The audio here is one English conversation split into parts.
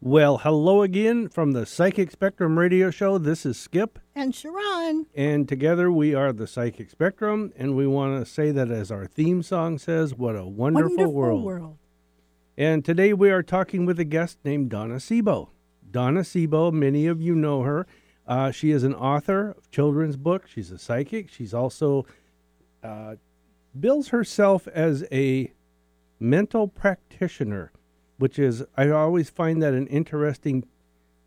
Well, hello again from the Psychic Spectrum Radio Show. This is Skip, And Sharon. and together we are the Psychic Spectrum, and we want to say that as our theme song says, what a wonderful, Wonderful world. world. And today we are talking with a guest named Donna Seebo. Donna Seebo, many of you know her. Uh, she is an author of children's books. She's a psychic. She's also uh, bills herself as a mental practitioner, which is I always find that an interesting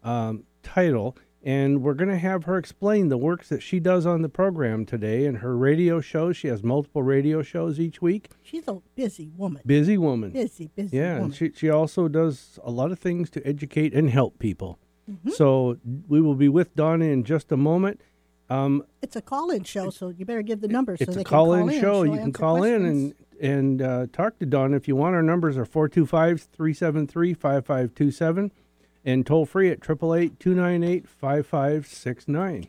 um, title. And we're going to have her explain the works that she does on the program today and her radio shows. She has multiple radio shows each week. She's a busy woman. Busy woman. Busy, busy Yeah, woman. and she she also does a lot of things to educate and help people. Mm-hmm. So we will be with Donna in just a moment. Um, it's a call-in show, so you better give the number so it's they a can call call-in in. show. You can call in and and uh, talk to Donna if you want. Our numbers are 425-373-5527 and toll free at 888-298-5569.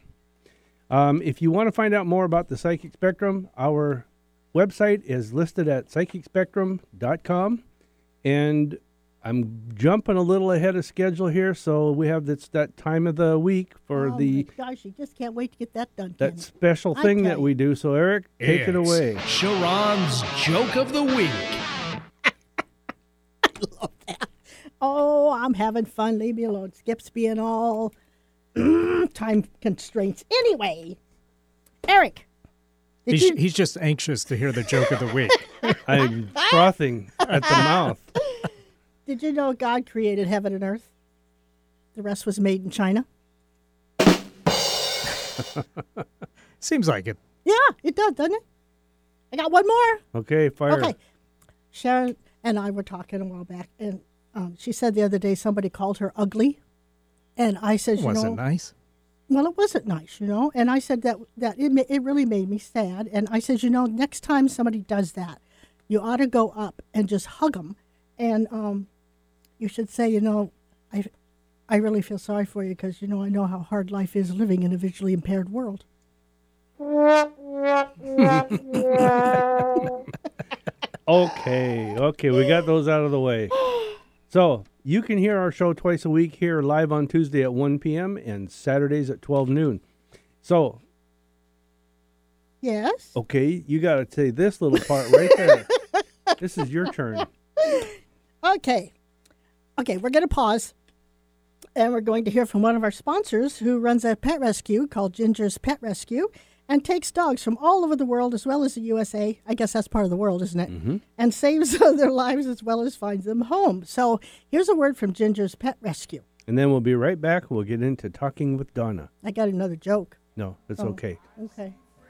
Um, if you want to find out more about the Psychic Spectrum, our website is listed at psychicspectrum.com. And I'm jumping a little ahead of schedule here, so we have this that time of the week for oh the my gosh, you just can't wait to get that done. that Kenny. special I thing that you. we do. So Eric, take it away. Sharon's Joke of the Week. I love that. Oh, I'm having fun. Leave me alone. Skip's being all mm, time constraints. Anyway, Eric, He's, you he's just anxious to hear the joke of the week. I'm frothing at the mouth. Did you know God created heaven and earth? The rest was made in China. Seems like it. Yeah, it does, doesn't it? I got one more. Okay, fire. Okay. Sharon and I were talking a while back, and um, she said the other day somebody called her ugly. And I said, you Was know, it nice? well, it wasn't nice, you know. And I said that that it, ma- it really made me sad. And I said, you know, next time somebody does that, you ought to go up and just hug them, and um, you should say, you know, I, I really feel sorry for you because you know I know how hard life is living in a visually impaired world. Okay, okay, we got those out of the way. So you can hear our show twice a week here live on Tuesday at 1 p.m. and Saturdays at 12 noon. So, Yes. okay, you got to say this little part right there. this is your turn. Okay. Okay, we're going to pause. And we're going to hear from one of our sponsors who runs a pet rescue called Ginger's Pet Rescue and takes dogs from all over the world as well as the USA. I guess that's part of the world, isn't it? Mm-hmm. And saves their lives as well as finds them home. So here's a word from Ginger's Pet Rescue. And then we'll be right back. We'll get into talking with Donna. I got another joke. No, that's Oh. okay. Okay.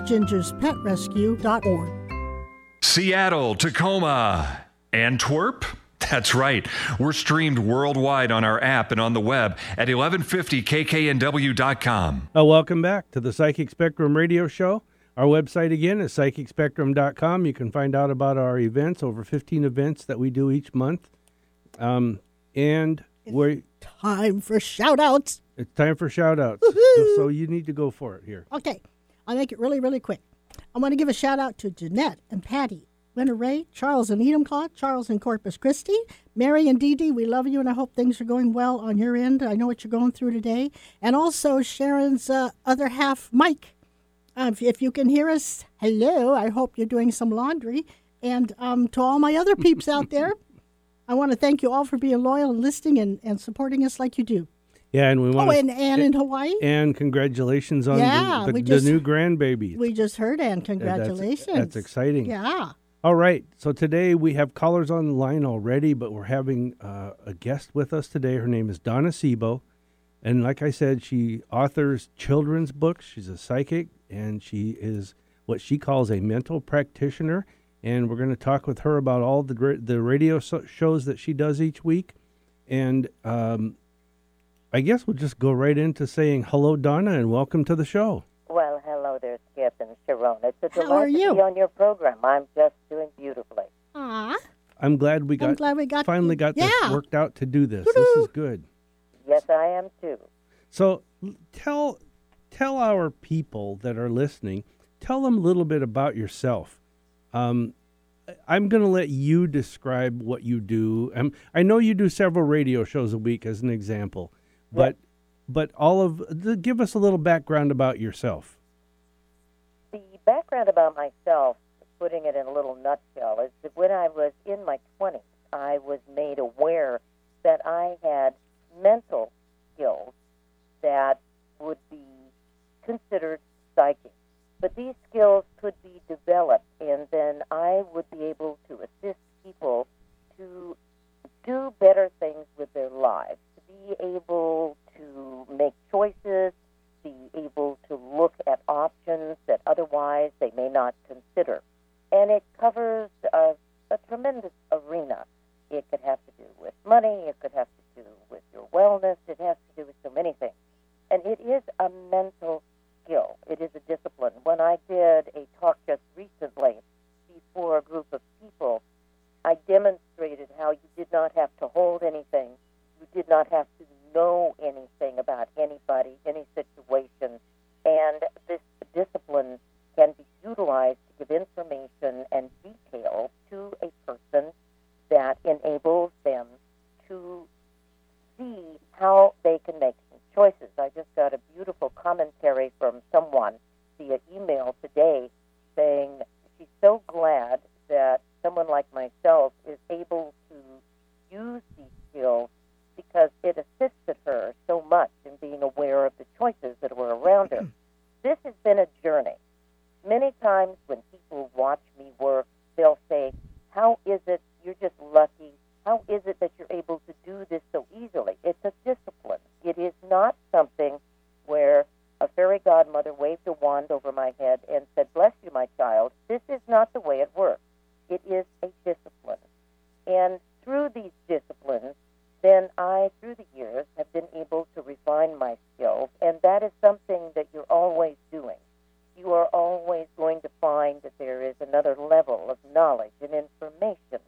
gingerspetrescue.org. Seattle, Tacoma, Antwerp. That's right. We're streamed worldwide on our app and on the web at 1150kknw.com. Uh, welcome back to the Psychic Spectrum Radio Show. Our website again is psychicspectrum.com. You can find out about our events, over 15 events that we do each month. Um, and we're, Time for shout outs. it's time for shout outs. so, so you need to go for it here. Okay, I'll make it really, really quick. I want to give a shout out to Jeanette and Patty, Winter Ray, Charles and Enumclaw, Charles and Corpus Christi, Mary and Dee Dee. We love you, and I hope things are going well on your end. I know what you're going through today. And also Sharon's uh, other half, Mike. Uh, if, if you can hear us, hello. I hope you're doing some laundry. And um, to all my other peeps out there, I want to thank you all for being loyal and listening and, and supporting us like you do. Yeah, and we want Oh, to and Anne in Hawaii. and congratulations on Yeah, the, the, just- the new grandbaby. We just heard Anne. Congratulations. That's, exciting. Yeah. All right. So today we have callers on the line already, but we're having uh, a guest with us today. Her name is Donna Seebo. And like I said, she authors children's books. She's a psychic and she is what she calls a mental practitioner. And we're going to talk with her about all the, the radio so- shows that she does each week. And um, I guess we'll just go right into saying hello, Donna, and welcome to the show. Well, hello there, Skip and Sharon. It's a How delight are to you? be on your program. I'm just doing beautifully. Aw. I'm glad we got I'm glad we got finally got yeah. this worked out to do this. This is good. Yes, I am too. So tell tell our people that are listening, tell them a little bit about yourself. Um, I- I'm going to let you describe what you do. Um, I know you do several radio shows a week, as an example, but but all of the, give us a little background about yourself. The background about myself, putting it in a little nutshell, is that when I was in my 20s, I was made aware that I had mental skills that would be considered psychic. But these skills could be developed, and then I would be able to assist people to do better things with their lives, be able to make choices, be able to look at options that otherwise they may not consider. And it covers a, a tremendous arena. It could have to do with money, it could have to do with your wellness, it has to do with so many things. And it is a mental skill, it is a discipline. When I did a talk just recently before a group of people, I demonstrated how you did not have to hold anything, did not have to know anything about anybody, any situation, and this discipline can be utilized to give information and detail to a person that enables them to see how they can make some choices. I just got a beautiful commentary from someone via email today saying she's so glad that someone like myself is able to use these skills because it assisted her so much in being aware of the choices that were around her. This has been a journey. Many times when people watch me work, they'll say, How is it you're just lucky? How is it that you're able to do this so easily? It's a discipline. It is not something where a fairy godmother waved a wand over my head and said, Bless you, my child. This is not the way it works. It is a discipline. And through these disciplines, then I, through the years, have been able to refine my skills, and that is something that you're always doing. You are always going to find that there is another level of knowledge and information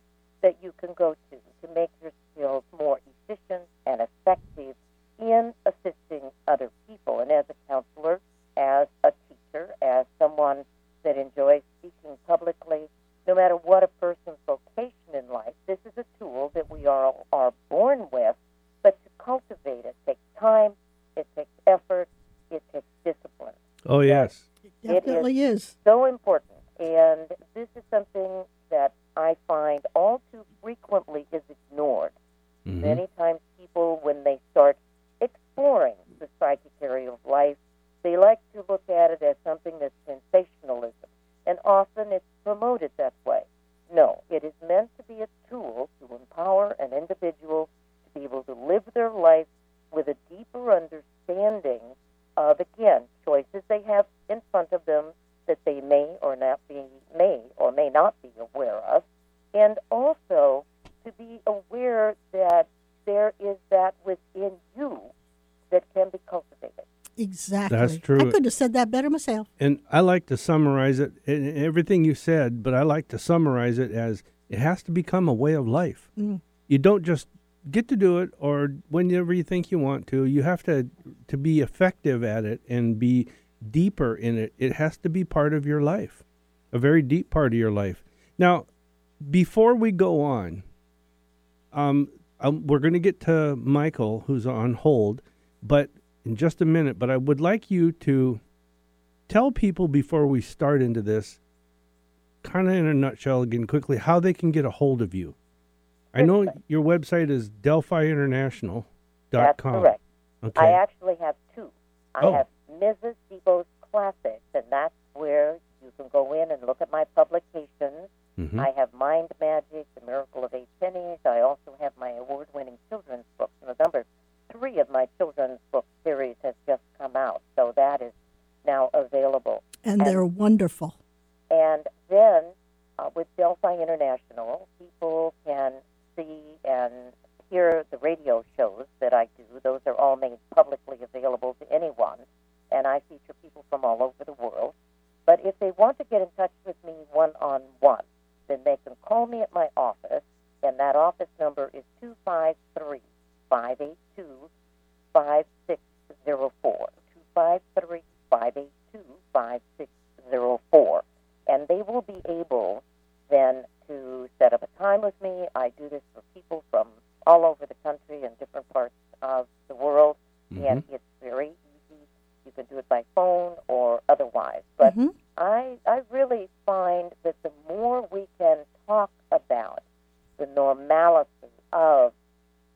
that you can go to to make your skills more efficient and effective in assisting other people. And as a counselor, as a teacher, as someone that enjoys speaking publicly, no matter what a person's vocation in life, this is a tool that we are, are born with, but to cultivate it takes time, it takes effort, it takes discipline. Oh yes. it Definitely is. So important. And this is something that I find all too frequently is ignored. Mhm. Many times people, when they start exploring the psychic area of life, they like to look at it as something that's sensationalism. And often it's promoted that way. No, it is meant to be a tool to empower an individual to be able to live their life with a deeper understanding of, again, choices they have in front of them that they may or not be may or may not be aware of, and also to be aware that there is that within you that can be cultivated. Exactly. That's true. I could have said that better myself. And I like to summarize it, and everything you said, but I like to summarize it as it has to become a way of life. Mm. You don't just get to do it or whenever you think you want to. You have to to be effective at it and be deeper in it. It has to be part of your life, a very deep part of your life. Now, before we go on, um, um we're going to get to Michael, who's on hold, but in just a minute. But I would like you to tell people before we start into this, kind of in a nutshell again, quickly, how they can get a hold of you. I know your website is That's delphiinternational.com. correct. Okay. I actually have two. I Oh. have Mrs. Seebo's Classics, and that's where you can go in and look at my publications. Mhm. I have Mind Magic, The Miracle of Eight Pennies. I also have my award-winning children's books. And the number three of my children's book series has just come out, so that is now available. And they're wonderful. And then uh, with Delphi International, people can see and hear the radio shows that I do. Those are all made publicly available to anyone, and I feature people from all over the world. But if they want to get in touch with me one on one, then they can call me at my office, and that office number is 253 582 5604. 253 582 5604. And they will be able then to set up a time with me. I do this for people from all over the country and different parts of the world, and it's very easy. You can do it by phone or otherwise. But Mhm. I, I really find that the more we can talk about the normality of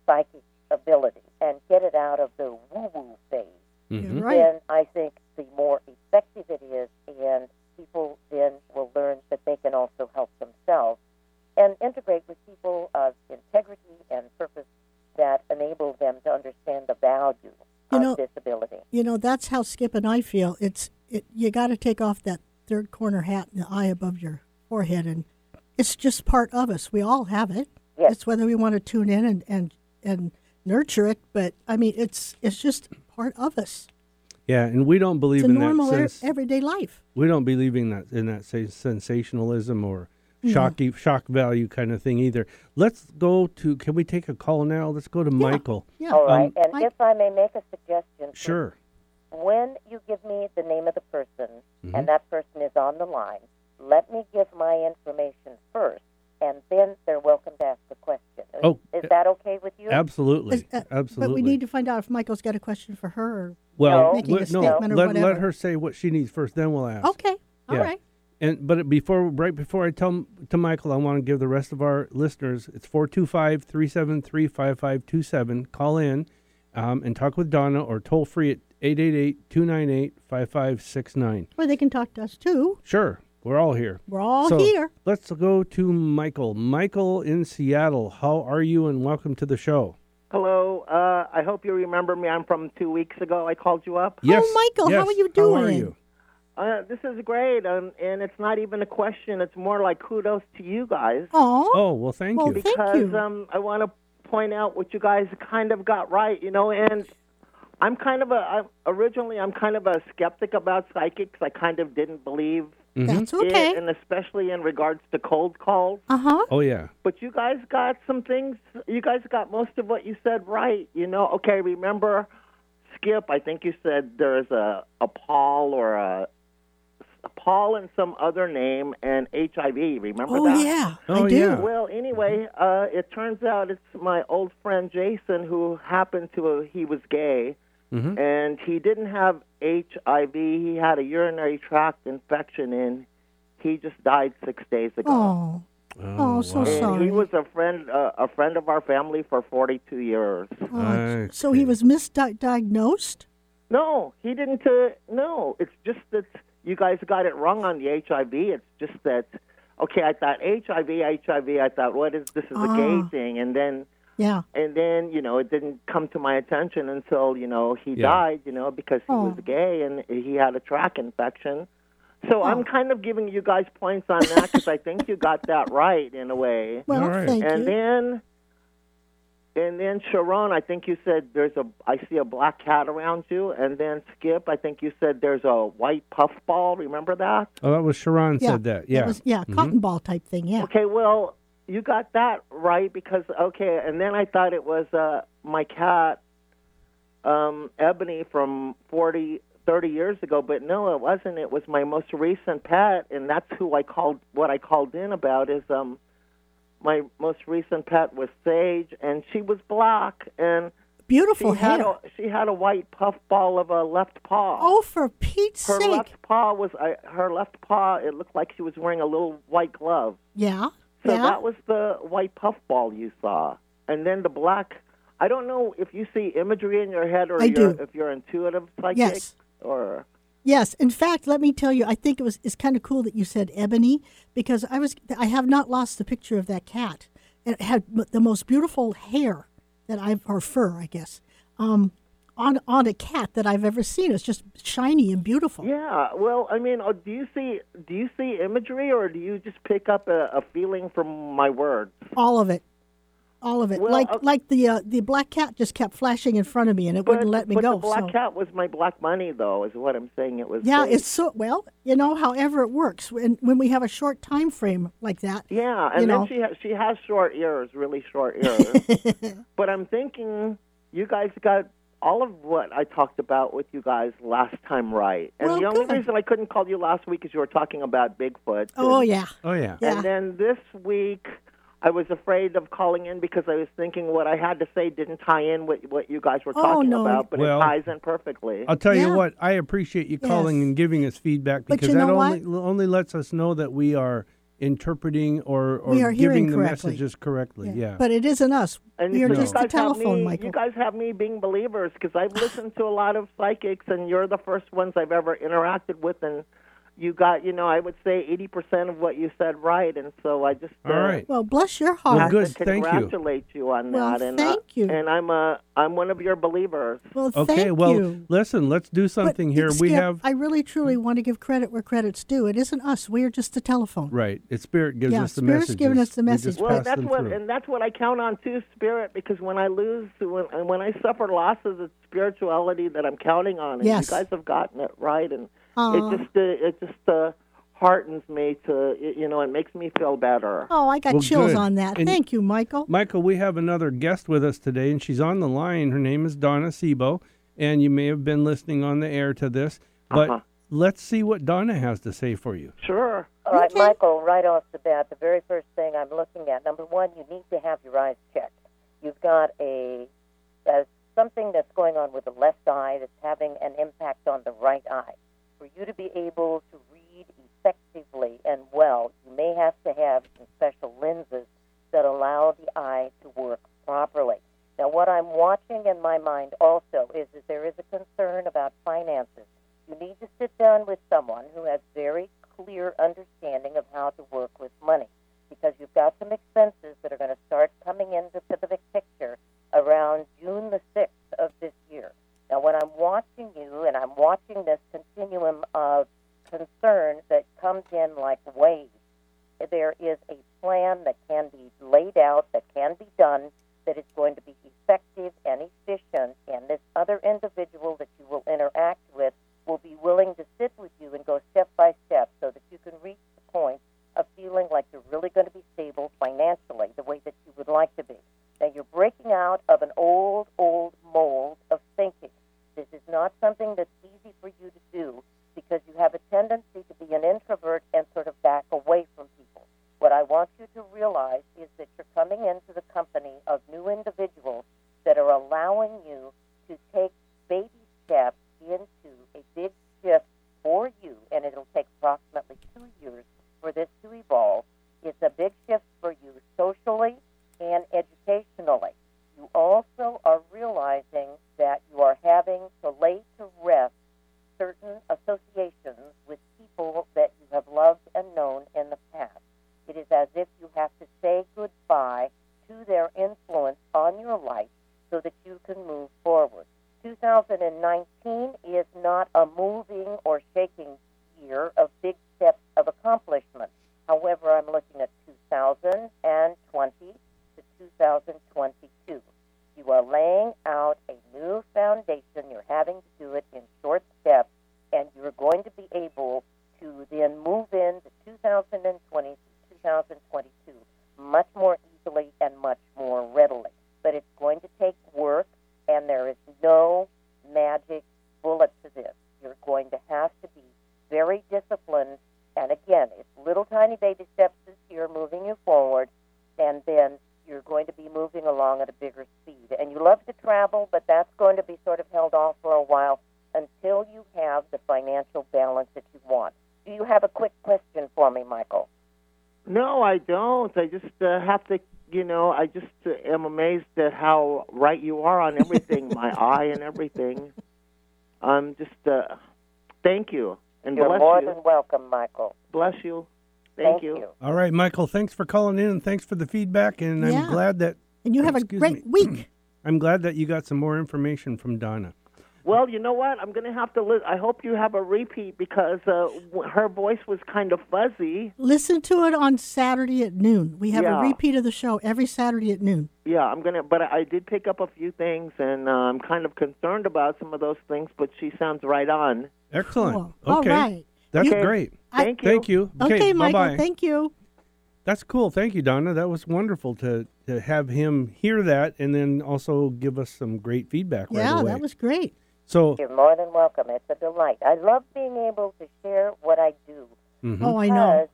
psychic ability and get it out of the woo-woo phase, Mhm. Right. then I think the more effective it is, and people then will learn that they can also help themselves and integrate with people of integrity and purpose that enable them to understand the value You of know- this ability. You know, that's how Skip and I feel. It's it. You got to take off that third corner hat and the eye above your forehead, and it's just part of us. We all have it. Yes. It's whether we want to tune in and and and nurture it, but I mean, it's it's just part of us. Yeah, and we don't believe It's a in normal that sense. everyday life. we don't believe in that in that say sensationalism or shock shock value kind of thing either. Let's go to. Can we take a call now? Let's go to Michael. Yeah. All right. and Mike- if I may make a suggestion. Sure. when you give me the name of the person Mhm. and that person is on the line, let me give my information first, you? Absolutely. Uh, Absolutely. But we need to find out if Michael's got a question for her. Well, No. Let- no, or let, let her say what she needs first, then we'll ask. okay. all right. Yeah. And but before right before I tell to Michael, I want to give the rest of our listeners it's 425-373-5527. Call in um, and talk with Donna or toll free at 888-298-5569. Well, they can talk to us too. Sure. We're all here. We're all So, here. Let's go to Michael. Michael in Seattle. How are you and welcome to the show. Hello. Uh, I hope you remember me. I'm from two weeks ago. I called you up. Yes. Oh, Michael, how are you doing? How are doing? you? Uh, this is great, um, and it's not even a question. It's more like kudos to you guys Oh, Oh, well, thank Well, you. thank because you. um, I want to point out what you guys kind of got right. You know, and I'm kind of a I'm, originally I'm kind of a skeptic about psychics. I kind of didn't believe that's it, okay. and especially in regards to cold calls. Uh huh. oh, yeah. But you guys got some things. You guys got most of what you said right. You know, okay. Remember, Skip. I think you said there's a a Paul or a, a Paul and some other name and HIV. Remember that? Oh that? yeah, Oh, I do. yeah. Well, anyway, uh, it turns out it's my old friend Jason who happened to uh, he was gay, Mhm. and he didn't have HIV. He had a urinary tract infection, and he just died six days ago. Oh, oh, so wow. Sorry. he was a friend, uh, a friend of our family for 42 years. Oh, so he was misdiagnosed. No, he didn't. Uh, no, it's just that you guys got it wrong on the HIV. It's just that. Okay, I thought HIV, HIV. I thought, what is this? Is a gay Ah. thing, and then Yeah. and then you know it didn't come to my attention until you know he Yeah. died. You know because he Oh. was gay and he had a track infection. So Oh. I'm kind of giving you guys points on that because I think you got that right in a way. Well, All right. thank and you. then and then Sharon, I think you said there's a I see a black cat around you, and then Skip, I think you said there's a white puffball. Remember that? Oh, that was Sharon yeah, said that. Yeah. It was, yeah, mm-hmm. cotton ball type thing. Yeah. Okay, well, you got that right because okay, and then I thought it was uh my cat um Ebony from 40 30 years ago, but no, it wasn't. It was my most recent pet and that's who I called what I called in about is um my most recent pet was Sage and she was black and she Beautiful had a she had a white puffball of a left paw. Oh, for Pete's her sake. left paw was her left paw. It looked like she was wearing a little white glove. Yeah. So yeah. that was the white puffball you saw, and then the black. I don't know if you see imagery in your head or you're, if you're intuitive psychic Yes. or Yes, in fact, let me tell you, I think it was it's kind of cool that you said ebony because I was I have not lost the picture of that cat. It had the most beautiful hair that I've or fur, I guess, um, on on a cat that I've ever seen. It's just shiny and beautiful. Yeah, well, I mean, uh, do you see do you see imagery or do you just pick up a, a feeling from my words? All of it, all of it. Well, like uh, like the uh, the black cat just kept flashing in front of me and it wouldn't let me but go. the black so. cat was my black money, though, is what I'm saying. It was. Yeah, it's so well, you know. However, it works when when we have a short time frame like that. Yeah, and then know. she ha- she has short ears, really short ears. but I'm thinking you guys got all of what I talked about with you guys last time right. And Well, the only good. reason I couldn't call you last week is you were talking about Bigfoot. Oh And- yeah, Oh yeah. Yeah. And then this week I was afraid of calling in because I was thinking what I had to say didn't tie in with what you guys were Oh, talking no. about, but Well, it ties in perfectly. I'll tell you what. I appreciate you calling Yes. and giving us feedback because you that know only only lets us know that we are interpreting or, or We are hearing giving the correctly. messages correctly. Yeah. But it isn't us. And we are you just a telephone, me, Michael. You guys have me being believers because I've listened to a lot of psychics, and you're the first ones I've ever interacted with, and you got, you know, I would say 80% of what you said right, and so I just uh, All right. well, bless your heart. Well, heart. good. have to Thank you. congratulate you, on Well, that. And thank uh, you. And I'm a, I'm one of your believers. Well, Okay. thank well, you. listen. Let's do But, something here. We have I really, truly want to give credit where credit's due. It isn't us. We are just the telephone. right. It's spirit gives Yeah, us the message. Spirit's messages. giving us the We message. just Well, pass that's them what, through. and that's what I count on too, spirit. Because when I lose, when when I suffer losses, it's spirituality that I'm counting on, and Yes. you guys have gotten it right, and Aw. it just uh, it just uh, heartens me to you know it makes me feel better. Oh, I got Well, chills good. on that. And- Thank you, Michael. Michael, we have another guest with us today, and she's on the line. Her name is Donna Seebo, and you may have been listening on the air to this, but Uh-huh. let's see what Donna has to say for you. Sure. All right, Okay. Michael, right off the bat, the very first thing I'm looking at, number one, you need to have your eyes checked. You've got a, a something that's going on with the left eye that's having an impact on the right eye. For you to be able to read effectively and well, you may have to have some special lenses that allow the eye to work properly. Now, what I'm watching in my mind also is that there is a concern about finances. You need to sit down with someone who has very clear understanding of how to work with money because you've got some expenses that are going to start coming into the picture around June the 6th of this year. Now, when I'm watching you and I'm watching this continuum of concern that comes in like waves, there is a plan that can be laid out, that can be done, that is going to be effective and efficient, and this other individual that you will interact with will be willing to sit with you and go step by step so that you can reach the point of feeling like you're really going to be stable financially the way that you would like to be. Now, you're breaking out of an old, old mold of thinking. This is not something that's easy for you to do because you have a tendency to be an introvert and sort of back away from people. What I want you to realize is that you're coming into the company of new individuals that are allowing you to take baby steps into a big shift for you, and it'll take approximately two years for this to evolve. It's a big shift for you socially and educationally. You also are realizing that you are having to lay to rest certain associations with people that you have loved and known in the past. It is as if you have to say goodbye to their influence on your life so that you can move forward. 2019 is not a moving or shaking year of big steps of accomplishment. However, I'm looking at 2020 to 2022. You are laying out a new foundation. You're having to do it in short steps, and you're going to be able to then move into 2020 to 2022 much more easily and much more readily. But it's going to take work, and there is no magic bullet to this. You're going to have to be very disciplined. And again, it's little tiny baby steps this year moving you forward, and then you're going to be moving along at a bigger speed. And you love to travel, but that's going to be sort of held off for a while until you have the financial balance that you want. Do you have a quick question for me, Michael? No, I don't. I just uh, have to, you know, I just uh, am amazed at how right you are on everything, my eye and everything. I'm just uh, thank you and You're bless more you. than welcome, Michael. Bless you. Thank, you. All right, Michael. Thanks for calling in and thanks for the feedback. And Yeah. I'm glad that And you have a great me. week. I'm glad that you got some more information from Donna. Well, you know what? I'm going to have to. Li- I hope you have a repeat because uh, w- her voice was kind of fuzzy. Listen to it on Saturday at noon. We have Yeah. a repeat of the show every Saturday at noon. Yeah, I'm gonna. But I did pick up a few things, and uh, I'm kind of concerned about some of those things. But she sounds right on. Excellent. Cool. Okay. All right. That's You- great. I- Thank you. Thank you. Okay, Michael. bye-bye. Thank you. That's cool. Thank you, Donna. That was wonderful to, to have him hear that and then also give us some great feedback right yeah, away. that was great. so, You're more than welcome. It's a delight. I love being able to share what I do. mhm. Oh, I know.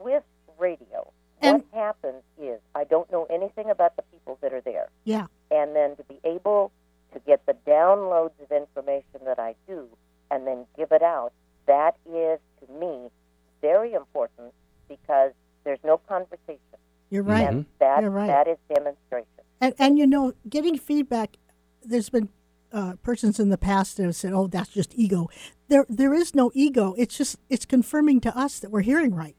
With radio, And- what happens is I don't know anything about the people that are there. Yeah. And then to be able to get the downloads of information that I do and then give it out, that is to me very important because there's no conversation. You're right. And that, You're right. that is demonstration. And, and you know, getting feedback, there's been uh, persons in the past that have said, "Oh, that's just ego." There, there is no ego. It's just it's confirming to us that we're hearing right.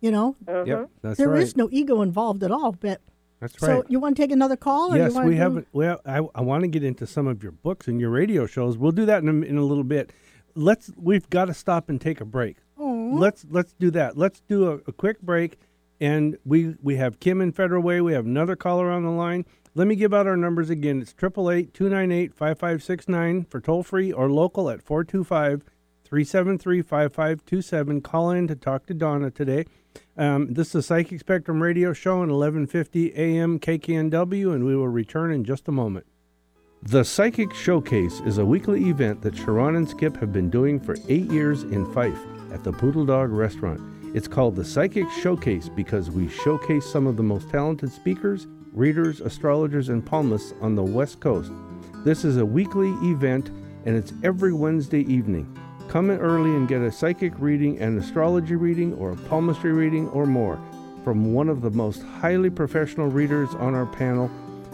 You know, Mhm. yep, that's There is right. no ego involved at all. But That's right. so you want to take another call? Or yes, you wanna we do- have. Well, I, I want to get into some of your books and your radio shows. We'll do that in a, in a little bit. Let's. We've got to stop and take a break. Let's let's do that. Let's do a, a quick break, and we we have Kim in Federal Way. We have another caller on the line. Let me give out our numbers again. It's 888-298-5569 for toll free or local at 425-373-5527. Call in to talk to Donna today. Um, this is the Psychic Spectrum Radio Show on 1150 AM KKNW, and we will return in just a moment. The Psychic Showcase is a weekly event that Sharon and Skip have been doing for eight years in Fife at the Poodle Dog Restaurant. It's called the Psychic Showcase because we showcase some of the most talented speakers, readers, astrologers, and palmists on the West Coast. This is a weekly event and it's every Wednesday evening. Come in early and get a psychic reading, an astrology reading, or a palmistry reading, or more from one of the most highly professional readers on our panel.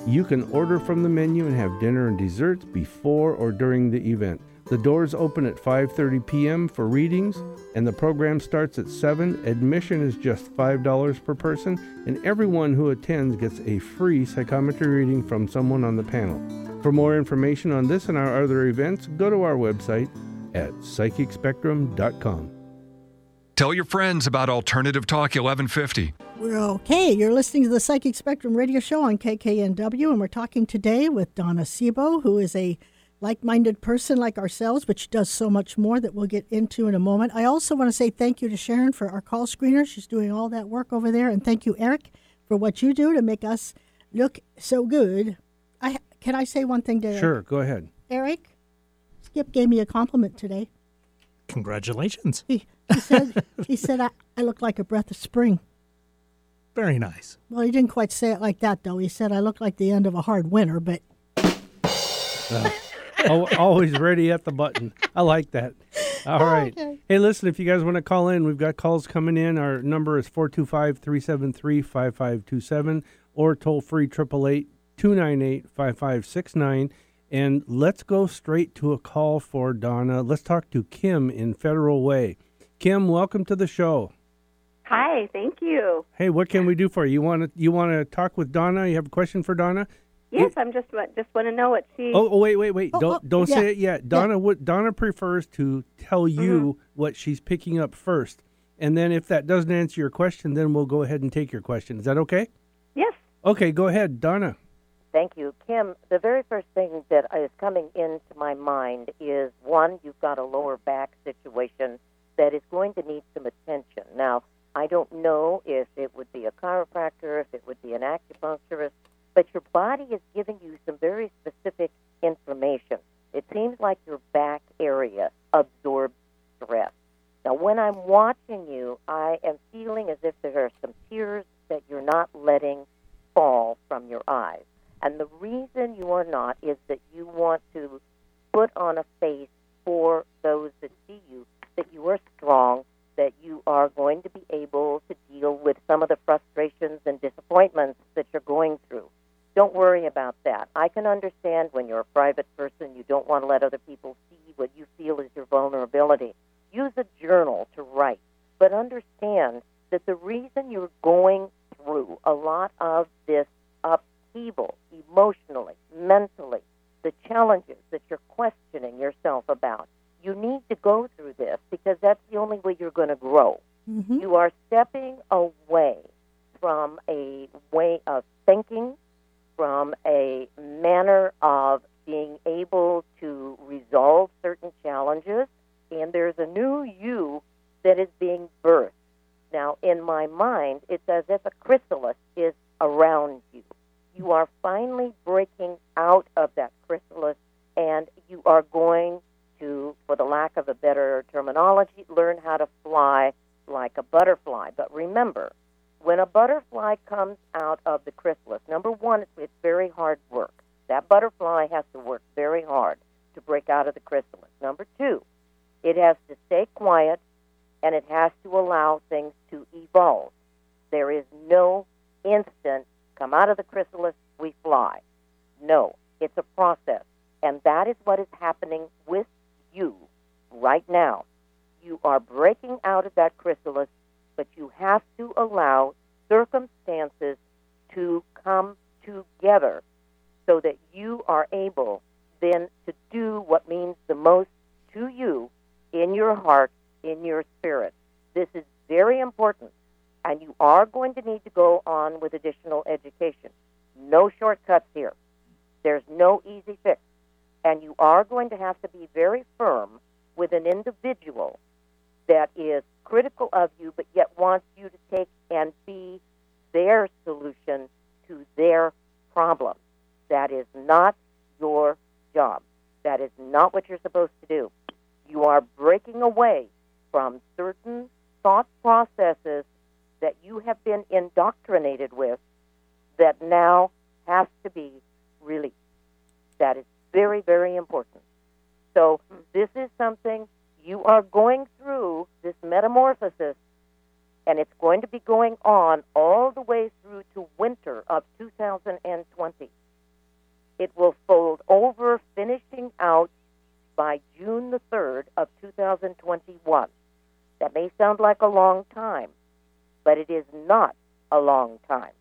You can order from the menu and have dinner and desserts before or during the event. The doors open at 5:30 p.m. for readings and the program starts at 7. Admission is just $5 per person and everyone who attends gets a free psychometry reading from someone on the panel. For more information on this and our other events, go to our website at psychicspectrum.com. Tell your friends about Alternative Talk 1150. We're okay. You're listening to the Psychic Spectrum radio show on KKNW, and we're talking today with Donna Seebo, who is a like minded person like ourselves, but she does so much more that we'll get into in a moment. I also want to say thank you to Sharon for our call screener. She's doing all that work over there. And thank you, Eric, for what you do to make us look so good. I Can I say one thing to Eric? Sure, go ahead. Eric? Skip gave me a compliment today. Congratulations. He, he said, he said I, I look like a breath of spring. Very nice. Well, he didn't quite say it like that, though. He said I look like the end of a hard winter, but uh, Al- always ready at the button. I like that. All right. Okay. Hey, listen, if you guys want to call in, we've got calls coming in. Our number is 425 373 5527 or toll free 888 298 5569. And let's go straight to a call for Donna. Let's talk to Kim in Federal Way. Kim, welcome to the show. Hi, thank you. Hey, what can we do for you? You want to you want to talk with Donna? You have a question for Donna? Yes, I'm just just want to know what she. Oh, oh, wait, wait, wait! Oh, don't oh, don't yeah. say it yet. Donna would Donna prefers to tell mm-hmm. you what she's picking up first, and then if that doesn't answer your question, then we'll go ahead and take your question. Is that okay? Yes. Okay, go ahead, Donna. Thank you. Kim, the very first thing that is coming into my mind is one, you've got a lower back situation that is going to need some attention. Now, I don't know if it would be a chiropractor, if it would be an acupuncturist, but your body is giving you some very specific information. It seems like your back area absorbs stress. Now, when I'm watching you, I am feeling as if there are some tears that you're not letting fall from your eyes. And the reason you are not is that you want to put on a face for those that see you that you are strong, that you are going to be able to deal with some of the frustrations and disappointments that you're going through. Don't worry about that. I can understand when you're a private person, you don't want to let other people see what you feel is your vulnerability. Use a journal to write, but understand that the reason you're going through a lot of this emotionally, mentally, the challenges that you're questioning yourself about, you need to go through this because that's the only way you're going to grow. Mm-hmm. You are stepping away from a way of thinking, from a manner of being able to resolve certain challenges, and there's a new you that is being birthed. Now, in my mind, it's as if a chrysalis is around you. You are finally breaking out of that chrysalis, and you are going to, for the lack of a better terminology, learn how to fly like a butterfly. But remember, when a butterfly comes out of the chrysalis, number one, it's, very hard work. That butterfly has to work very hard to break out of the chrysalis. Number two, it has to stay quiet and it has to allow things to evolve. There is no instant come out of the chrysalis, we fly. No, it's a process. And that is what is happening with you right now. You are breaking out of that chrysalis, but you have to allow circumstances to come together so that you are able then to do what means the most to you in your heart, in your spirit. This is very important, and you are going to need to go on with additional education. No shortcuts here. There's no easy fix. And you are going to have to be very firm with an individual that is critical of you, but yet wants you to take and be their solution to their problem. That is not your job. That is not what you're supposed to do. You are breaking away from certain thought processes that you have been indoctrinated with that now has to be released. That is very, very important. So, this is something you are going through this metamorphosis, and it's going to be going on all the way through to winter of 2020. It will fold over, finishing out by June the 3rd of 2021. That may sound like a long time, but it is not a long time.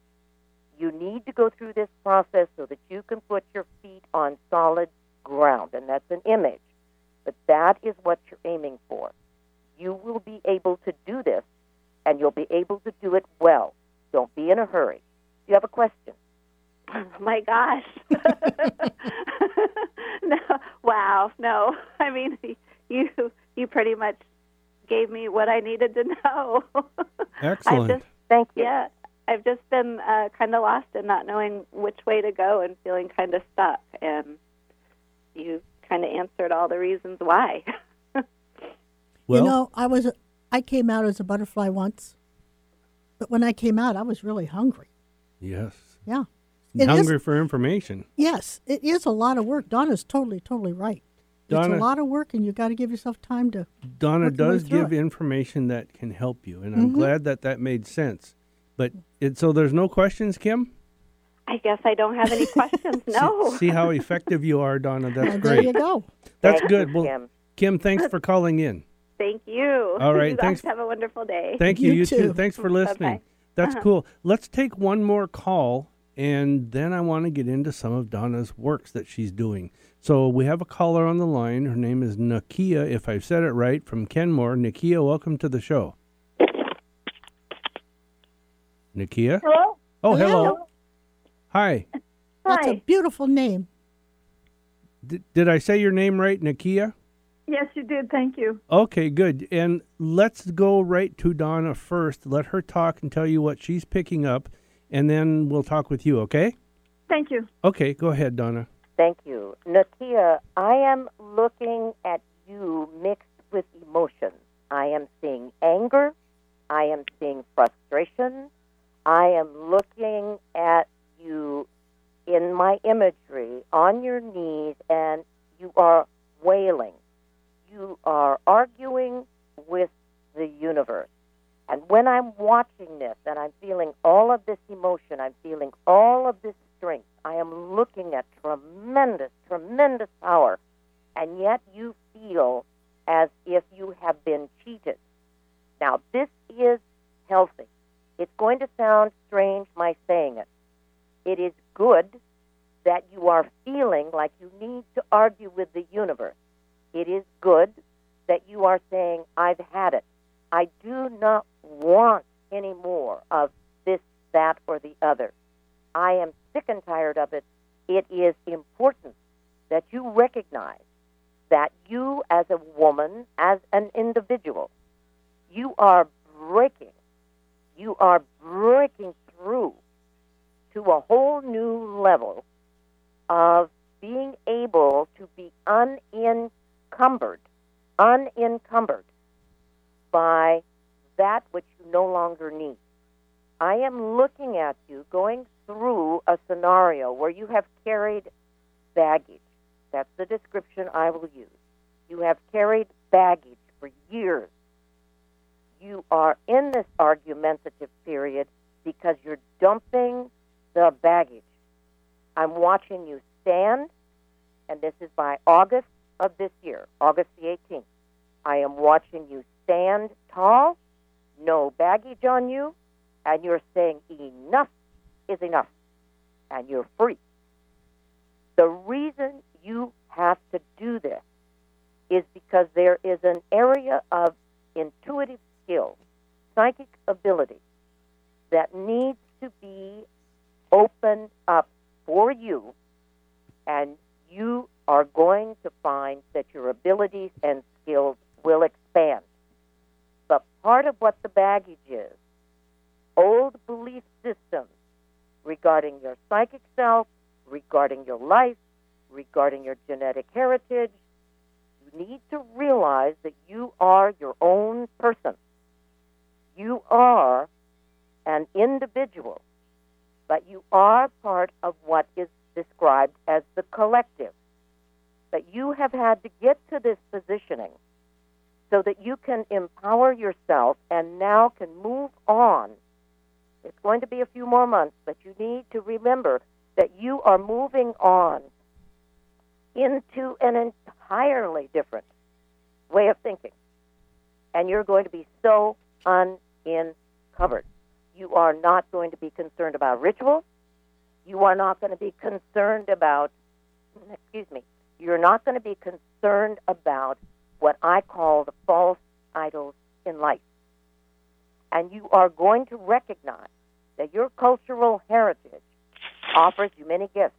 You need to go through this process so that you can put your feet on solid ground, and that's an image. But that is what you're aiming for. You will be able to do this, and you'll be able to do it well. Don't be in a hurry. Do you have a question? Oh my gosh. no, wow. No, I mean you you pretty much gave me what I needed to know. Excellent. I've just, Thank you. yeah, I've just been uh, kind of lost and not knowing which way to go and feeling kind of stuck. And you kind of answered all the reasons why. well, you know, I was I came out as a butterfly once, but when I came out, I was really hungry. yes. Yeah. It is- Hungry for information. Yes, it is a lot of work. Donna's totally, totally right. Donna- it's a lot of work, and you've got to give yourself time to. Donna work does give it. information that can help you, and I'm Mhm. glad that that made sense. But it, so there's no questions, Kim. I guess I don't have any questions. No. See, how effective you are, Donna. That's great. there you go. That's Thank good. you, Well, Kim. Kim, thanks for calling in. Thank you. All right, You thanks. have a wonderful day. Thank you. You You, too. too. Thanks for listening. Bye-bye. That's Uh-huh. cool. Let's take one more call, and then I want to get into some of Donna's works that she's doing. So we have a caller on the line. Her name is Nakia, if I've said it right, from Kenmore. Nakia, welcome to the show. Nakia? Hello? Oh, hello. Hello. Hi. That's a beautiful name. D- did I say your name right, Nakia? Yes, you did. Thank you. Okay, good. And let's go right to Donna first. Let her talk and tell you what she's picking up, and then we'll talk with you, okay? Thank you. Okay, go ahead, Donna. Thank you. Nakia, I am looking at you mixed with emotions. I am seeing anger. I am seeing frustration. I am looking at you in my imagery on your knees, and you are wailing. You are arguing with the universe. And when I'm watching this and I'm feeling all of this emotion, I'm feeling all of this strength, I am looking at tremendous, tremendous power, and yet you feel as if you have been cheated. Now, this is healthy. It's going to sound strange my saying it. It is good that you are feeling like you need to argue with the universe. It is good that you are saying, I've had it. I do not want any more of this, that, or the other. I am sick and tired of it. It is important that you recognize that you, as a woman, as an individual, you are breaking, you are breaking through to a whole new level of being able to be unencumbered, unencumbered by that which you no longer need. I am looking at you going through a scenario where you have carried baggage. That's the description I will use. You have carried baggage for years. You are in this argumentative period because you're dumping the baggage. I'm watching you stand, and this is by August of this year, August the 18th. I am watching you stand tall, no baggage on you, and you're saying enough is enough, and you're free. The reason you have to do this is because there is an area of intuitive skill, psychic ability that needs to be opened up for you, and you are going to find that your abilities and skills will expand. But part of what the baggage is old belief systems regarding your psychic self, regarding your life, regarding your genetic heritage. You need to realize that you are your own person. You are an individual, but you are part of what is described as the collective. But you have had to get to this positioning so that you can empower yourself and now can move on it's going to be a few more months, but you need to remember that you are moving on into an entirely different way of thinking. And you're going to be so uncovered. You are not going to be concerned about ritual. You are not going to be concerned about, excuse me, you're not going to be concerned about what I call the false idols in life. And you are going to recognize that your cultural heritage offers you many gifts,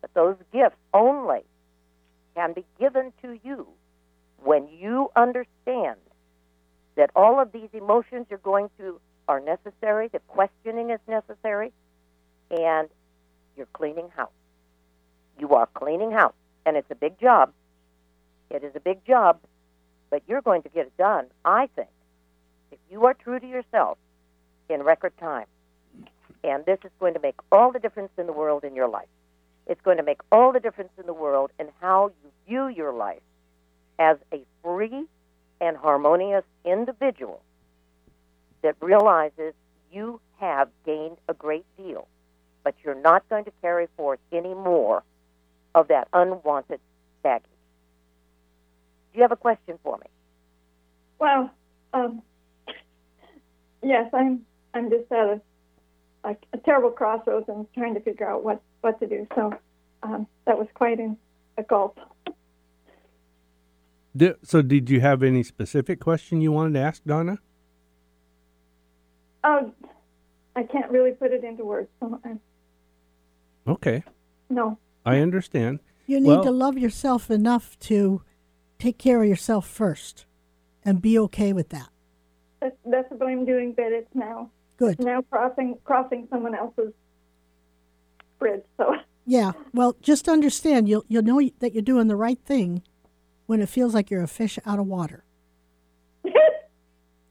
but those gifts only can be given to you when you understand that all of these emotions you're going through are necessary, the questioning is necessary, and you're cleaning house. You are cleaning house, and it's a big job. It is a big job, but you're going to get it done, I think, if you are true to yourself in record time. And this is going to make all the difference in the world in your life. It's going to make all the difference in the world in how you view your life as a free and harmonious individual that realizes you have gained a great deal, but you're not going to carry forth any more of that unwanted baggage. Do you have a question for me? Well, um, yes, I'm. I'm just at a a, a terrible crossroads and trying to figure out what, what to do. So um, that was quite an, a gulp. Did, so, did you have any specific question you wanted to ask Donna? Oh, I can't really put it into words. So I, okay. No. I understand. You need Well- to love yourself enough to take care of yourself first and be okay with that. That's, that's what I'm doing, but it's now Good. now crossing crossing someone else's bridge. So Yeah. Well, just understand you'll you'll know that you're doing the right thing when it feels like you're a fish out of water.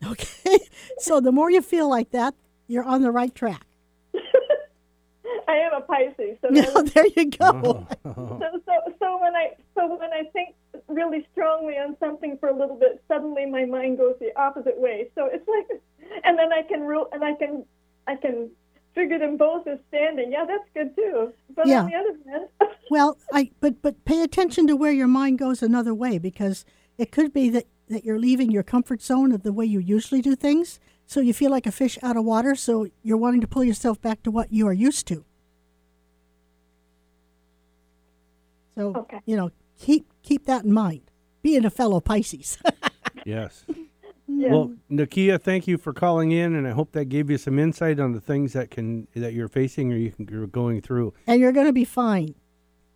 Okay. So the more you feel like that, you're on the right track. I am a Pisces. So Yeah, there you go. so, so so when I so when I think really strongly on something for a little bit, suddenly my mind goes the opposite way. So it's like, and then I can rule and I can I can figure them both as standing. Yeah, that's good too. But Yeah. on the other hand, Well, I but but pay attention to where your mind goes another way because it could be that that you're leaving your comfort zone of the way you usually do things. So you feel like a fish out of water. So you're wanting to pull yourself back to what you are used to. So Okay. you know, keep keep that in mind. Being a fellow Pisces. Yes. yeah. Well, Nakia, thank you for calling in, and I hope that gave you some insight on the things that can that you're facing or you can, you're going through. and you're going to be fine.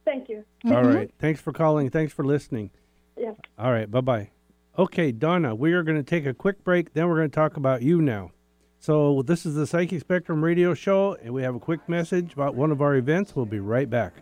thank you. All mm-hmm. right. Thanks for calling. Thanks for listening. Yeah. All right. Bye bye. Okay, Donna, we are going to take a quick break. Then we're going to talk about you now. So, this is the Psychic Spectrum radio show, and we have a quick message about one of our events. We'll be right back.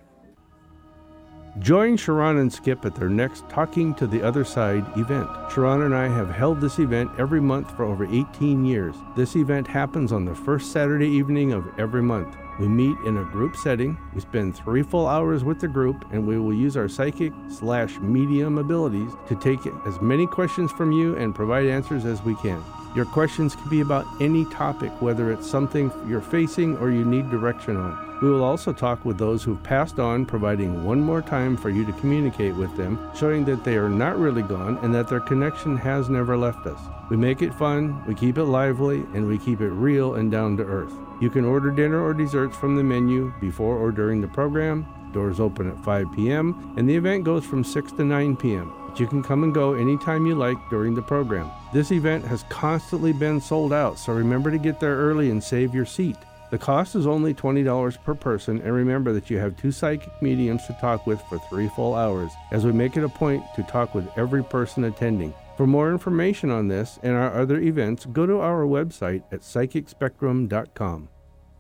Join Sharon and Skip at their next Talking to the Other Side event. Sharon and I have held this event every month for over 18 years. This event happens on the first Saturday evening of every month. We meet in a group setting. We spend three full hours with the group, and we will use our psychic slash medium abilities to take as many questions from you and provide answers as we can. Your questions can be about any topic, whether it's something you're facing or you need direction on. We will also talk with those who've passed on, providing one more time for you to communicate with them, showing that they are not really gone and that their connection has never left us. We make it fun, we keep it lively, and we keep it real and down to earth. You can order dinner or desserts from the menu before or during the program. Doors open at 5 p.m., and the event goes from 6 to 9 p.m. But you can come and go anytime you like during the program. This event has constantly been sold out, so remember to get there early and save your seat. The cost is only $20 per person, and remember that you have two psychic mediums to talk with for three full hours, as we make it a point to talk with every person attending. For more information on this and our other events, go to our website at psychicspectrum.com.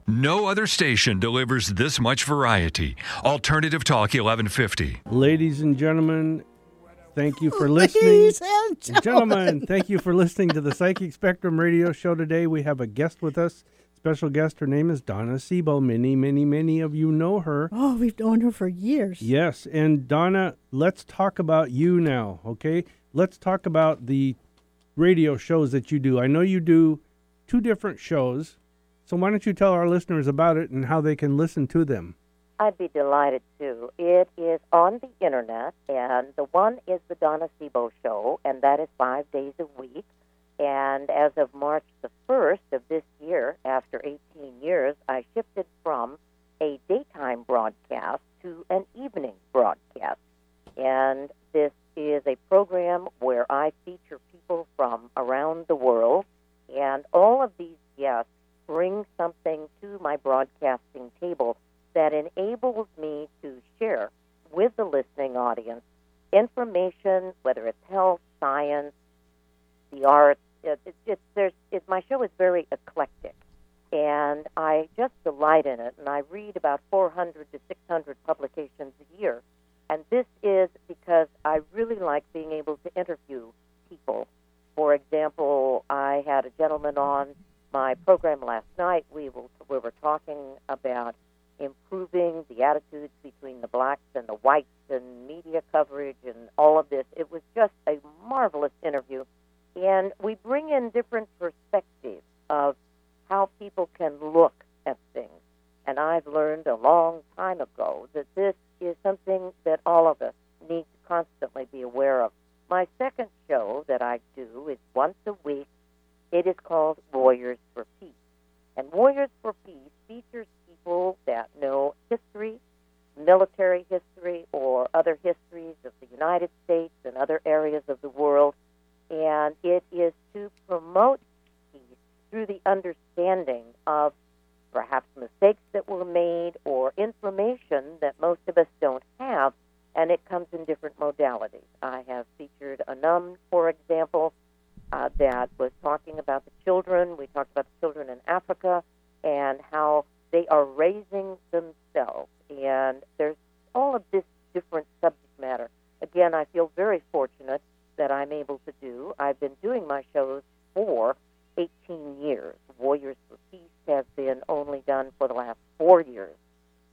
No other station delivers this much variety. Alternative Talk 1150. Ladies and gentlemen, thank you for listening. Ladies and gentlemen. Gentlemen, thank you for listening to the Psychic Spectrum radio show today. We have a guest with us. Special guest. Her name is Donna Seebo. Many, many, many of you know her. Oh, we've known her for years. Yes, and Donna, let's talk about you now, okay? Let's talk about the radio shows that you do. I know you do two different shows. So why don't you tell our listeners about it and how they can listen to them? I'd be delighted to. It is on the internet, and the one is the Donna Seebo Show, and that is five days a week. And as of March the 1st of this year, after 18 years, I shifted from a daytime broadcast to an evening broadcast. And this is a program where I feature people from around the world, and all of these guests bring something to my broadcasting very fortunate that I'm able to do. I've been doing my shows for 18 years. Warriors for Peace has been only done for the last four years.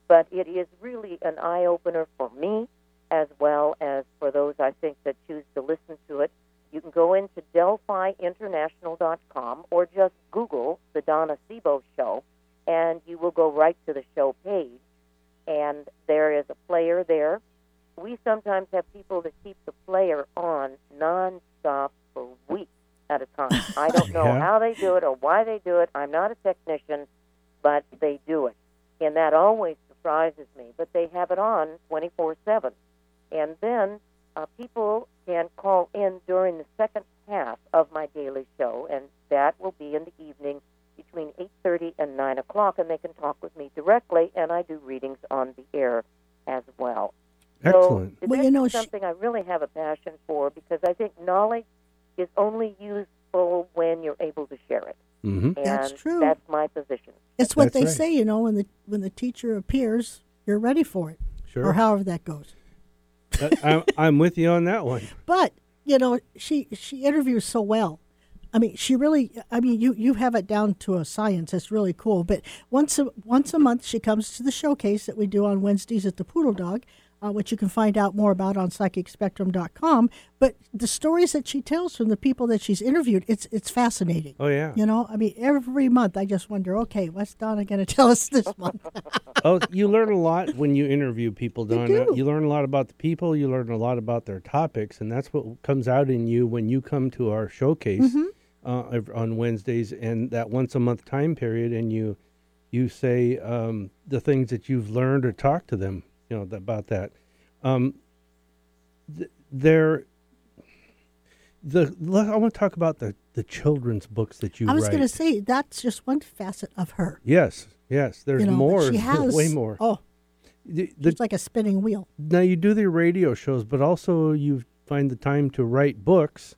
But it is really an eye opener for me as well as for those I think that choose to listen to it. You can go into DelphiInternational.com or just Google the Donna Seebo Show, and you will go right to the show page. And there is a player there sometimes have people that keep the player on nonstop for weeks at a time. I don't know Yeah. how they do it or why they do it. I'm not a technician, but they do it. And that always surprises me. But they have it on 24 7. And then uh, people can call in during the second half of my daily show, and that will be in the evening between 8.30 and 9 o'clock, and they can talk with me directly, and I do readings on the air as well. Excellent. So Well, you know, is she- something I really have a passion for because I think knowledge is only useful when you're able to share it. hmm And That's true. That's my position. It's what That's they right. say, you know, when the when the teacher appears, you're ready for it, Sure. or however that goes. But I'm, I'm with you on that one. But you know, she she interviews so well. I mean, she really. I mean, you you have it down to a science. It's really cool. But once a once a month, she comes to the showcase that we do on Wednesdays at the Poodle Dog, uh, which you can find out more about on PsychicSpectrum.com. But the stories that she tells from the people that she's interviewed, it's it's fascinating. Oh yeah. You know, I mean, every month I just wonder, okay, what's Donna going to tell us this month? oh, you learn a lot when you interview people, You Donna. do. You learn a lot about the people. You learn a lot about their topics, and that's what comes out in you when you come to our showcase Mm-hmm. uh, on Wednesdays and that once a month time period, and you you say um, the things that you've learned or talk to them, you know, about that. Um, th- there. The I want to talk about the the children's books that you I was going to say that's just one facet of her. yes, yes. There's you know, more. She has way more. Oh, The- the- it's like a spinning wheel. now you do the radio shows, but also you find the time to write books.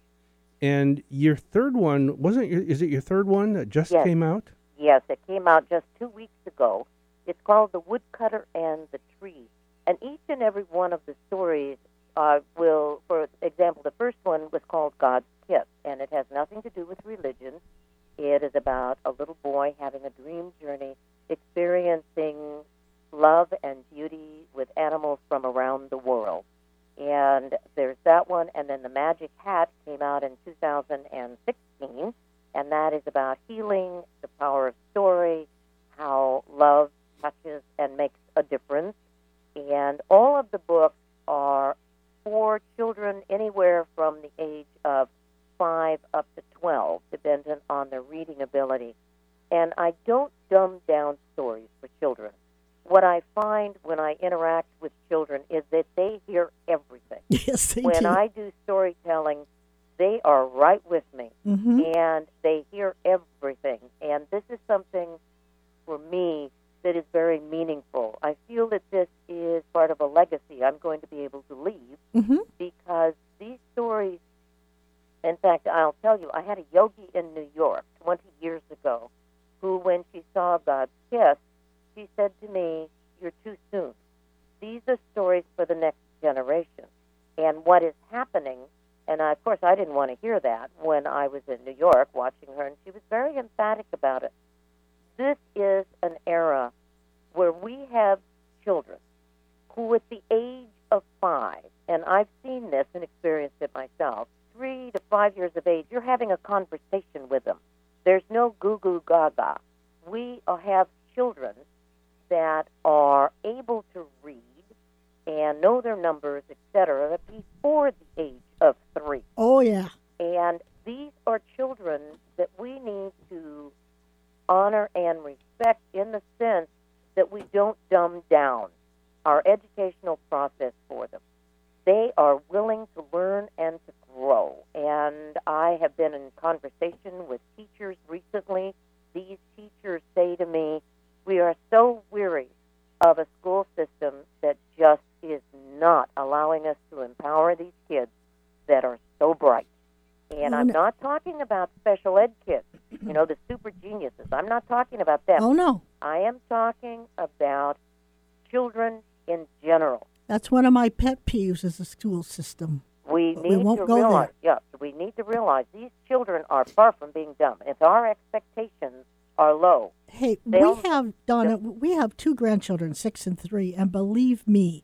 And your third one wasn't your, is it your third one that just Yes. came out? Yes, it came out just two weeks ago. It's called The Woodcutter and the Tree. And each and every one of the stories uh, will, for example, the first one was called God's Kiss, and it has nothing to do with religion. It is about a little boy having a dream journey, experiencing love and beauty with animals from around the world. And there's that one, and then The Magic Hat came out in 2016 and that is about healing, the power of story, how love touches and makes a difference. And all of the books are for children anywhere from the age of 5 up to 12, dependent on their reading ability. And I don't dumb down stories for children. What I find when I interact with children is that they hear everything. Yes, they when do. I do storytelling, they are right with me hmm and they hear everything. And this is something for me that is very meaningful. I feel that this is part of a legacy I'm going to be able to leave hmm because these stories, in fact, I'll tell you, I had a yogi in New York 20 years ago who, when she saw God's kiss, she said to me, You're too soon. These are stories for the next generation. And what is happening, and I, of course, I didn't want to hear that when I was in New York watching her, and she was very emphatic about it. This is an era where we have children who, at the age of five, and I've seen this and experienced it myself, three to five years of age, you're having a conversation with them. There's no goo goo gaga. We have children that are able to read and know their numbers, etc., before the age of three. Oh yeah. And these are children that we need to honor and respect in the sense that we don't dumb down our educational process for them. They are willing to learn and to grow. And I have been in conversation with teachers recently. These teachers say to me, We are so weary of a school system that just is not allowing us to empower these kids that are so bright. And Oh, I'm no. not talking about special ed kids, you know, the super geniuses. I'm not talking about them. Oh no. I am talking about children in general. That's one of my pet peeves is the school system. We But we need won't to go there. realize, yeah, we need to realize these children are far from being dumb. If our expectations are low, Hey, They'll- we have Donna. We have two grandchildren, six and three, and believe me,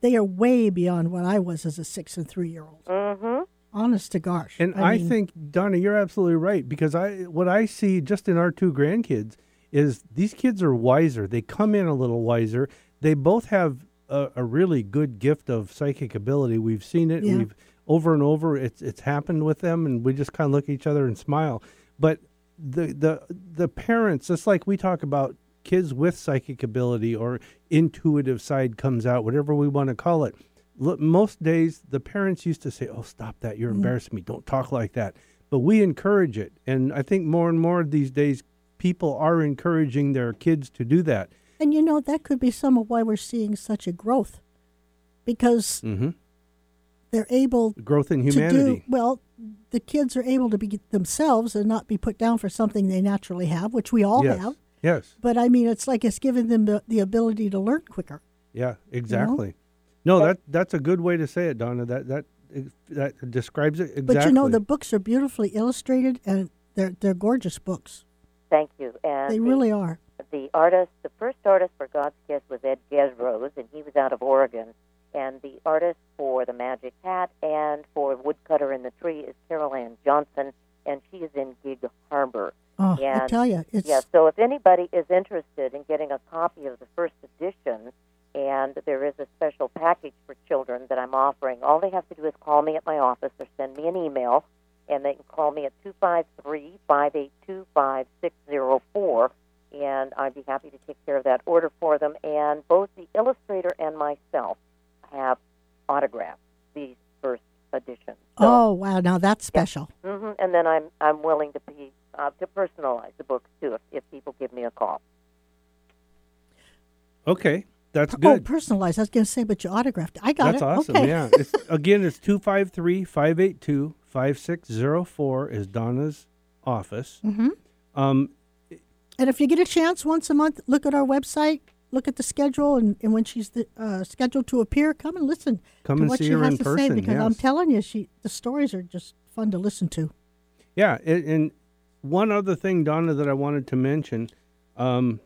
they are way beyond what I was as a six and three year old. mm-hmm. Honest to gosh. And I, mean, think Donna, you're absolutely right because I what I see just in our two grandkids is these kids are wiser. They come in a little wiser. They both have a, a really good gift of psychic ability. We've seen it. Yeah. We've over and over. It's it's happened with them, and we just kind of look at each other and smile. But the the the parents, just like we talk about kids with psychic ability or intuitive side comes out, whatever we want to call it. Look, most days the parents used to say, "Oh, stop that! You're embarrassing me. Don't talk like that." But we encourage it, and I think more and more these days people are encouraging their kids to do that. And you know, that could be some of why we're seeing such a growth because Mm-hmm. they're able Growth in to do humanity. well. The kids are able to be themselves and not be put down for something they naturally have, which we all yes. have. Yes. But I mean, it's like it's giving them the, the ability to learn quicker. Yeah. Exactly. No, that that's a good way to say it, Donna. That that that describes it exactly. But you know, the books are beautifully illustrated and they're they're gorgeous books. Thank you. And They the- really are. the artist, the first artist for God's Kiss was Ed Gesrose, and he was out of Oregon. And the artist for the Magic Hat and for Woodcutter and the Tree is Carol Ann Johnson, and she is in Gig Harbor. Oh, I And- tell you, it's Yeah, so if anybody is interested in getting a copy of the first edition, and there is a special package for children that I'm offering, all they have to do is call me at my office or send me an email, and they can call me at 253 582 5604, and I'd be happy to take care of that order for them. And both the illustrator and myself have autographed these first editions. So, oh wow, now that's special. hmm and then I'm I'm willing to be uh, to personalize the books too if, if people give me a call. okay, that's Oh, good. personalized. I was going to say, but you autographed. I got it. that's it. awesome. Okay. Yeah. It's, again, it's 253-582-5604 is Donna's office. hmm Um, And if you get a chance once a month, look at our website, look at the schedule, and, and when she's the, uh, scheduled to appear, come and listen Come to and what see she her has in to say person, because I'm telling you, she the stories are just fun to listen to. Yeah, and, and one other thing, Donna, that I wanted to mention, um,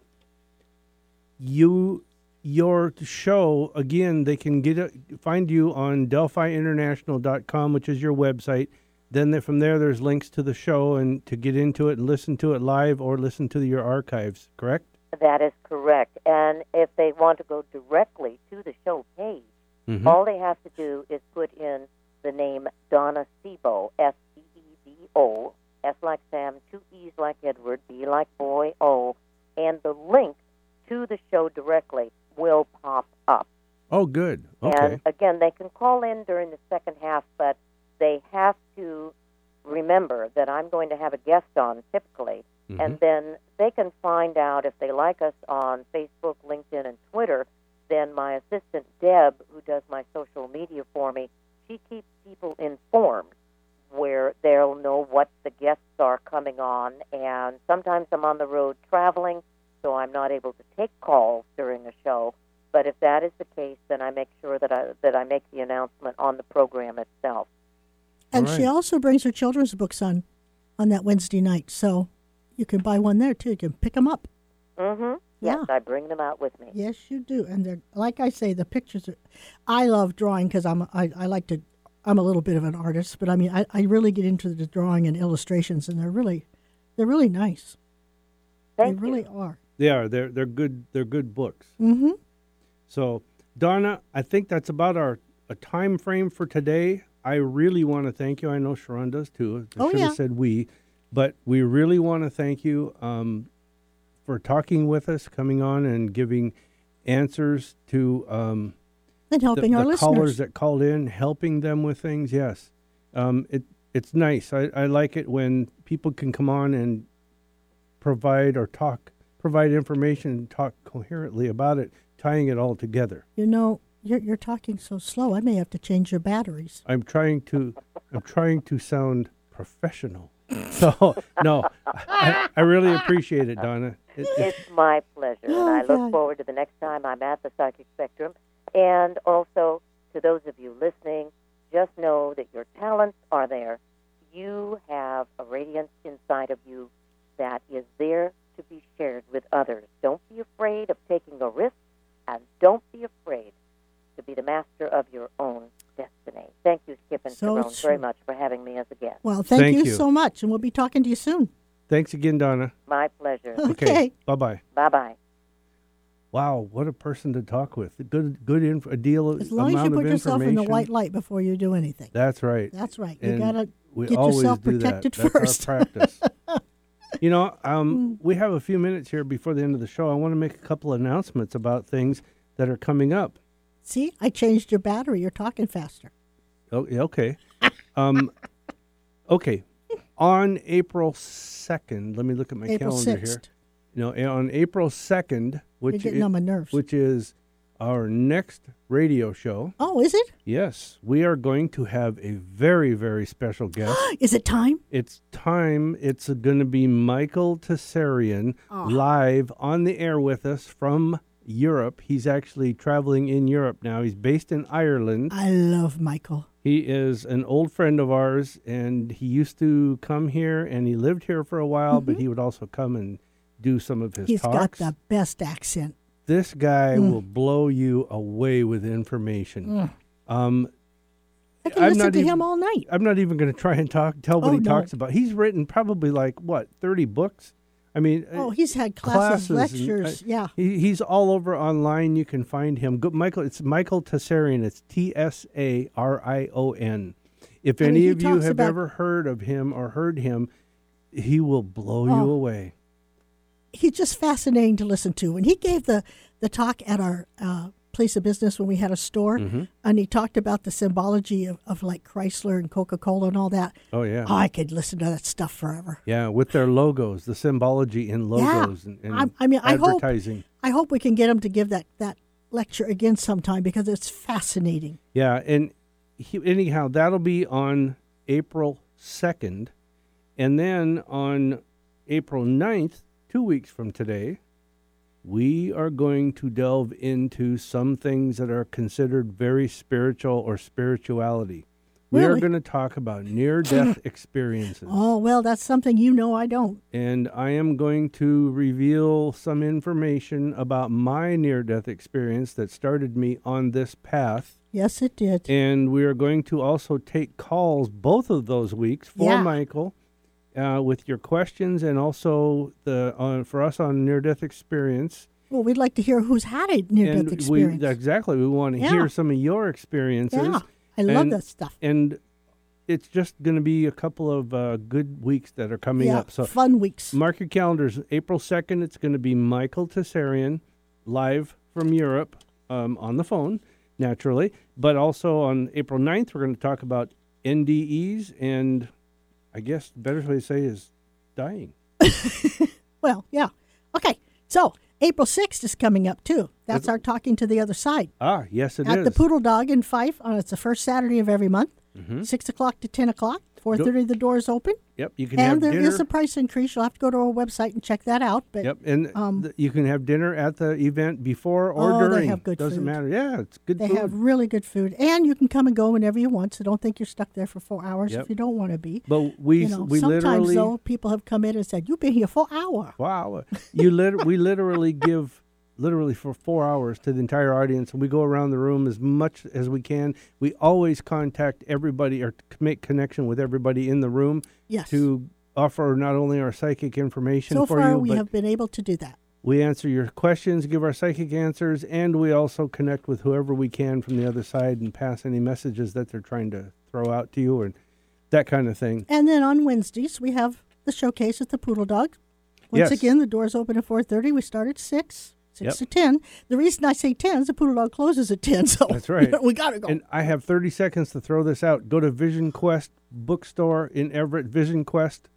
you your show again. They can get it, find you on DelphiInternational.com, which is your website. Then from there, there's links to the show and to get into it and listen to it live or listen to your archives. Correct? That is correct. And if they want to go directly to the show page, Mhm. all they have to do is put in the name Donna Seebo, S E E B O, S like Sam, two E's like Edward, B like boy, O, and the link to the show directly will pop up. Oh, good. Okay. And again, they can call in during the second half, but they have to remember that I'm going to have a guest on typically, Mm-hmm. and then they can find out if they like us on Facebook, LinkedIn, and Twitter. Then my assistant Deb, who does my social media for me, she keeps people informed where they'll know what the guests are coming on. And sometimes I'm on the road traveling, so I'm not able to take calls during a show. But if that is the case, then I make sure that I that I make the announcement on the program itself. And All she also brings her children's books on on that Wednesday night, so you can buy one there too. You can pick them up. Mm-hmm. Yes, Yeah. I bring them out with me. Yes, you do. And they're like I say, the pictures are. I love drawing because I'm I, I like to. I'm a little bit of an artist, but I mean I, I really get into the drawing and illustrations, and they're really they're really nice. Thank they you. really are. They are. They're they're good. They're good books. Mm-hmm. So, Donna, I think that's about our a time frame for today. I really want to thank you. I know Sharon does too. I Oh, should yeah. have said we, but we really want to thank you um, for talking with us, coming on and giving answers to um, And the, helping our the listeners. callers that called in, helping them with things. Yes, um, it it's nice. I, I like it when people can come on and provide or talk, provide information, and talk coherently about it, tying it all together. you know, you're you're talking so slow. I may have to change your batteries. I'm trying to I'm trying to sound professional. So no, I, I really appreciate it, Donna. It, it, It's my pleasure, and Oh, I look forward to the next time I'm at the Psychic Spectrum. And also to those of you listening, just know that your talents are there. You have a radiance inside of you that is there to be shared with others. Don't be afraid of taking a risk, and don't be afraid to be the master of your own destiny. Thank you, Skip and Sharon, very much for having me as a guest. Well, thank, Thank you, you. so much, and we'll be talking to you soon. thanks again, Donna. My pleasure. Okay. Bye bye. bye bye. Wow, what a person to talk with. Good, good inf- a deal. As long as you put yourself in the white light before you do anything. That's right. That's right. You gotta get always yourself do that. protected That's first. our practice. You know, Hmm. um, we have a few minutes here before the end of the show. I want to make a couple announcements about things that are coming up. See, I changed your battery. You're talking faster. Oh, okay. um, okay. On April 2nd, let me look at my April calendar 6th. here. You know, on April 2nd, which You're getting on my nerves. which is our next radio show. oh, is it? Yes, we are going to have a very, very special guest. Is it time? it's time. It's going to be Michael Tsarion Oh. live on the air with us from Europe. He's actually traveling in Europe now. He's based in Ireland. I love Michael. He is an old friend of ours, and he used to come here, and he lived here for a while. But he would also come and do some of his Mm-hmm. He's got the best accent. This guy Mm. will blow you away with information. Um, I can I'm listen to even- him all night. I'm not even going to try and talk tell what Oh, he no. talks about. He's written probably like what thirty books. I mean, uh, Oh, he's had classes, classes and, lectures. uh, yeah. he, he's all over online. You can find him. Go, Michael, it's Michael Tsarion. It's T S A R I O N. If I any of you have ever heard of him or heard him, he will blow you Oh. away. He's just fascinating to listen to. When he gave the, the talk at our uh, place of business when we had a store, Mm-hmm. and he talked about the symbology of, of like Chrysler and Coca Cola and all that, Oh yeah, I could listen to that stuff forever. yeah. With their logos, the symbology in logos and, and I- I mean, I hope- I hope we can get him to give that, that lecture again sometime because it's fascinating. Yeah, and he, anyhow, that'll be on April 2nd. And then on April 9th, two weeks from today, we are going to delve into some things that are considered very spiritual or spirituality. We are going to talk about near death experiences. Oh, well, that's something you know I don't. And I am going to reveal some information about my near death experience that started me on this path. Yes, it did. And we are going to also take calls both of those weeks for Yeah. Michael uh, with your questions and also the uh, for us on near death experience. Well, we'd like to hear who's had a near death experience. we exactly we want to Yeah. hear some of your experiences. yeah, I love and- that stuff. And it's just going to be a couple of uh, good weeks that are coming yeah, up. So fun weeks. Mark your calendars. April 2nd, it's going to be Michael Tsarion live from Europe um, on the phone, naturally. But also on April 9th, we're going to talk about NDEs and I guess the better way to say is dying. Well, yeah. Okay, so April 6th is coming up too. That's our Talking to the Other Side. Ah, yes, it is. At the Poodle Dog in Fife. Uh, it's the first Saturday of every month, Mhm. 6 o'clock to 10 o'clock. 4.30 the doors open. Yep, you can have And there is dinner. a price increase. You'll have to go to our website and check that out. But Yep, and um, th- you can have dinner at the event before or Oh, they during. have good Doesn't food. matter. Yeah, it's good they food. have really good food. And you can come and go whenever you want. So don't think you're stuck there for four hours Yep. if you don't want to be. but we you know, we sometimes literally though, people have come in and said, "You've been here for an hour." Wow. You lit- we literally give literally for 4 hours to the entire audience and we go around the room as much as we can. We always contact everybody or make connection with everybody in the room Yes. to offer not only our psychic information so for far, you we have been able to do that. we answer your questions, give our psychic answers and we also connect with whoever we can from the other side and pass any messages that they're trying to throw out to you and that kind of thing. And then on Wednesdays, we have the showcase at the Poodle Dog. Once Yes. again, the doors open at 4.30. We start at 6, 6 Yep. to 10. The reason I say 10 is the Poodle Dog closes at 10, so That's right. we got to go. And I have 30 seconds to throw this out. Go to Vision Quest bookstore in Everett, Vision Quest,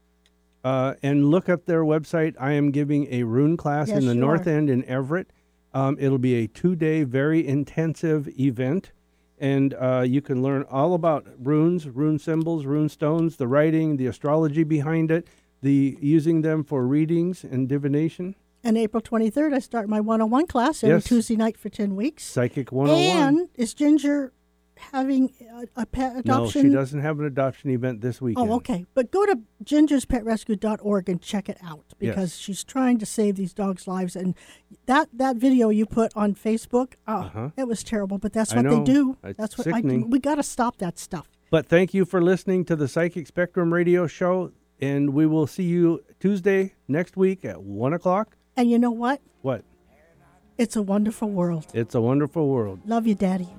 uh, and look up their website. I am giving a rune class Yes, in the North are. End in Everett. Um, it'll be a two day, very intensive event. And uh, you can learn all about runes, rune symbols, rune stones, the writing, the astrology behind it, the using them for readings and divination. And April 23rd, I start my one-on-one class every Yes. Tuesday night for 10 weeks. Psychic 101. And is Ginger having a, a pet no, adoption? she doesn't have an adoption event this weekend. Oh, okay. But go to gingerspetrescue.org and check it out because Yes. she's trying to save these dogs' lives. And that, that video you put on Facebook, oh, Uh-huh. it was terrible. But that's what they do. It's that's what sickening. I, we got to stop that stuff. But thank you for listening to the Psychic Spectrum radio show. And we will see you Tuesday next week at 1 o'clock. And you know what? What? It's a wonderful world. It's a wonderful world. Love you, Daddy.